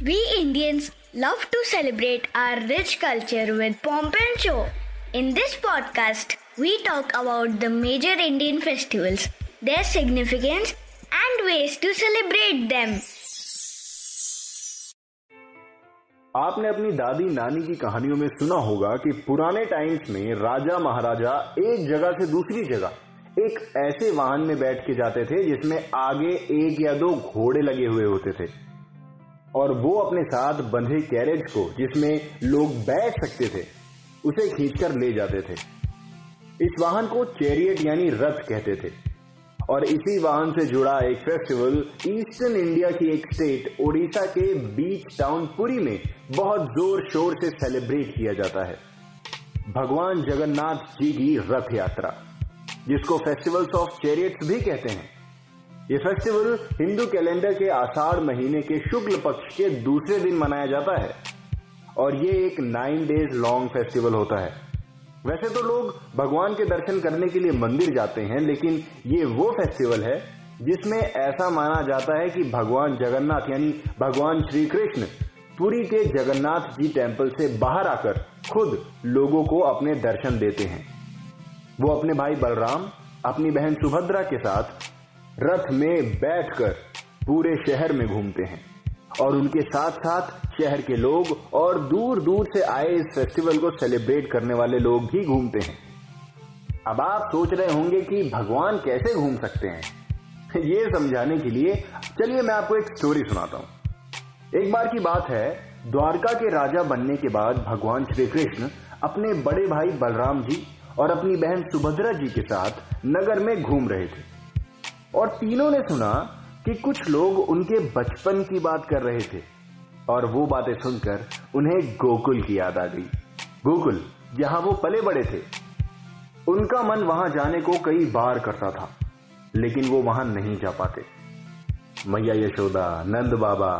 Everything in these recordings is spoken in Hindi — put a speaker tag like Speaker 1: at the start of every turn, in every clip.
Speaker 1: We Indians love to celebrate our rich culture with pomp and show. In this podcast, we talk about the major Indian festivals, their significance, and ways to celebrate them.
Speaker 2: आपने अपनी दादी नानी की कहानियों में सुना होगा कि पुराने टाइम्स में राजा महाराजा एक जगह से दूसरी जगह एक ऐसे वाहन में बैठ के जाते थे जिसमें आगे एक या दो घोड़े लगे हुए होते थे और वो अपने साथ बंधे कैरेज को, जिसमें लोग बैठ सकते थे, उसे खींचकर ले जाते थे। इस वाहन को चैरियट यानी रथ कहते थे। और इसी वाहन से जुड़ा एक फेस्टिवल ईस्टर्न इंडिया की एक स्टेट ओडिशा के बीच टाउन पुरी में बहुत ज़ोर शोर से सेलिब्रेट किया जाता है। भगवान जगन्नाथ जी की रथ यात्रा, जिसको फेस्टिवल्स ऑफ़ चैरियट्स भी कहते हैं। ये फेस्टिवल हिंदू कैलेंडर के आषाढ़ महीने के शुक्ल पक्ष के दूसरे दिन मनाया जाता है। और ये एक नाइन डेज़ लॉन्ग फेस्टिवल होता है। वैसे तो लोग भगवान के दर्शन करने के लिए मंदिर जाते हैं, लेकिन ये वो फेस्टिवल है जिसमें ऐसा माना जाता है कि भगवान जगन्नाथ यानी भगवान श्री कृष्ण पुरी के जगन्नाथ जी टेंपल से बाहर आकर खुद लोगों को अपने दर्शन देते हैं। वो अपने भाई बलराम, अपनी बहन सुभद्रा के साथ रथ में बैठकर पूरे शहर में घूमते हैं। और उनके साथ साथ शहर के लोग और दूर दूर से आए इस फेस्टिवल को सेलिब्रेट करने वाले लोग भी घूमते हैं। अब आप सोच रहे होंगे कि भगवान कैसे घूम सकते हैं? ये समझाने के लिए चलिए मैं आपको एक स्टोरी सुनाता हूँ। एक बार की बात है, द्वारका के राजा बनने के बाद भगवान श्री कृष्ण अपने बड़े भाई बलराम जी और अपनी बहन सुभद्रा जी के साथ नगर में घूम रहे थे। और तीनों ने सुना कि कुछ लोग उनके बचपन की बात कर रहे थे और वो बातें सुनकर उन्हें गोकुल की याद आ गई। गोकुल, जहाँ वो पले बड़े थे, उनका मन वहाँ जाने को कई बार करता था, लेकिन वो वहाँ नहीं जा पाते। मैया यशोदा, नंद बाबा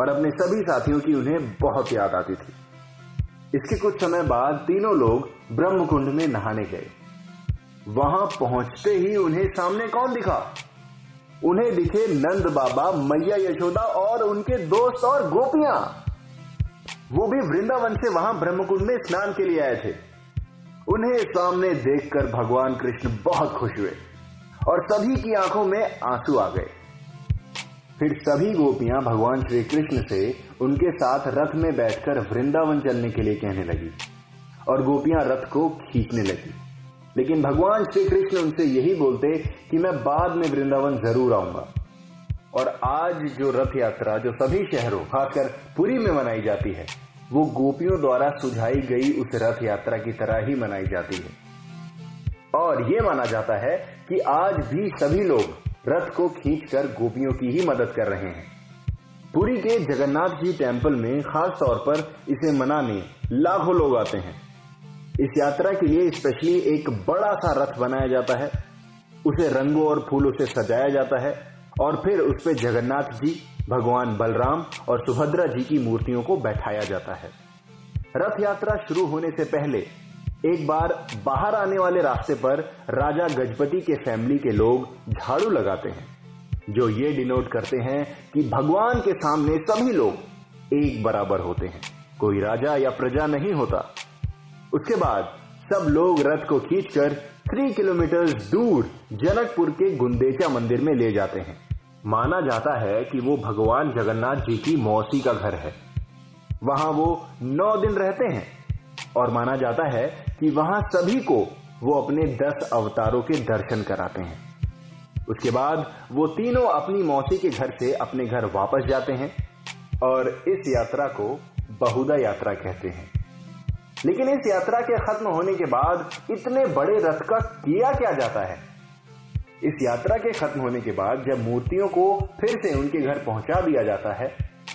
Speaker 2: और अपने सभी साथियों की उन्हें बहुत याद आती थी। इसके कुछ समय बाद तीनों लोग ब्रह्मकुंड में नहाने गए। वहाँ पहुँचते ही उन्हें सामने कौन दिखा? उन्हें दिखे नंद बाबा, मैया यशोदा और उनके दोस्त और गोपियाँ। वो भी वृंदावन से वहाँ ब्रह्मकुंड में स्नान के लिए आए थे। उन्हें सामने देखकर भगवान कृष्ण बहुत खुश हुए और सभी की आँखों में आँसू आ गए। फिर सभी गोपियाँ भगवान श्री कृष्ण से उनके साथ रथ में बैठकर वृंदावन चलने के लिए कहने लगी और गोपियाँ रथ को खींचने लगी। लेकिन भगवान श्री कृष्ण उनसे यही बोलते कि मैं बाद में वृंदावन ज़रूर आऊँगा। और आज जो रथ यात्रा, जो सभी शहरों, खासकर पुरी में मनाई जाती है, वो गोपियों द्वारा सुझाई गई उस रथ यात्रा की तरह ही मनाई जाती है। और ये माना जाता है कि आज भी सभी लोग रथ को खींचकर गोपियों की ही मदद कर रहे हैं। पुरी के जगन्नाथ जी टेंपल में खास तौर पर इसे मनाने लाखों लोग आते हैं। इस यात्रा के लिए स्पेशली एक बड़ा सा रथ बनाया जाता है। उसे रंगों और फूलों से सजाया जाता है और फिर उस पर जगन्नाथ जी, भगवान बलराम और सुभद्रा जी की मूर्तियों को बैठाया जाता है। रथ यात्रा शुरू होने से पहले एक बार बाहर आने वाले रास्ते पर राजा गजपति के फैमिली के लोग झाड़ू लगाते हैं, जो ये डिनोट करते हैं कि भगवान के सामने सभी लोग एक बराबर होते हैं। कोई राजा या प्रजा नहीं होता उसके बाद सब लोग रथ को खींचकर थ्री किलोमीटर दूर जनकपुर के गुंदेचा मंदिर में ले जाते हैं। माना जाता है कि वो भगवान जगन्नाथ जी की मौसी का घर है। वहाँ वो नौ दिन रहते हैं और माना जाता है कि वहाँ सभी को वो अपने दस अवतारों के दर्शन कराते हैं। उसके बाद वो तीनों अपनी मौसी के घर से अपने घर वापस जाते हैं और इस यात्रा को बहुदा यात्रा कहते हैं। लेकिन इस यात्रा के खत्म होने के बाद इतने बड़े रथ का किया क्या जाता है? इस यात्रा के खत्म होने के बाद जब मूर्तियों को फिर से उनके घर पहुँचा दिया जाता है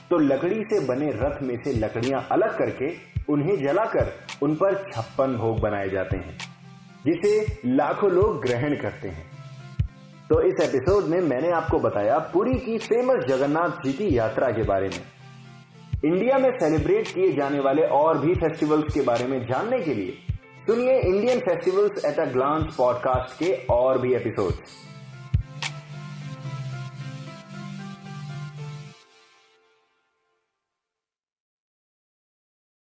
Speaker 2: तो लकड़ी से बने रथ में से लकड़ियाँ अलग करके उन्हें जलाकर उन पर छप्पन भोग बनाए जाते हैं, जिसे लाखों लोग ग्रहण करते हैं। तो इस एपिसोड में मैंने आपको बताया पुरी की फ़ेमस जगन्नाथ जी की यात्रा के बारे में। इंडिया में सेलिब्रेट किए जाने वाले और भी फेस्टिवल्स के बारे में जानने के लिए सुनिए Indian festivals at a glance podcast के और भी एपिसोड्स।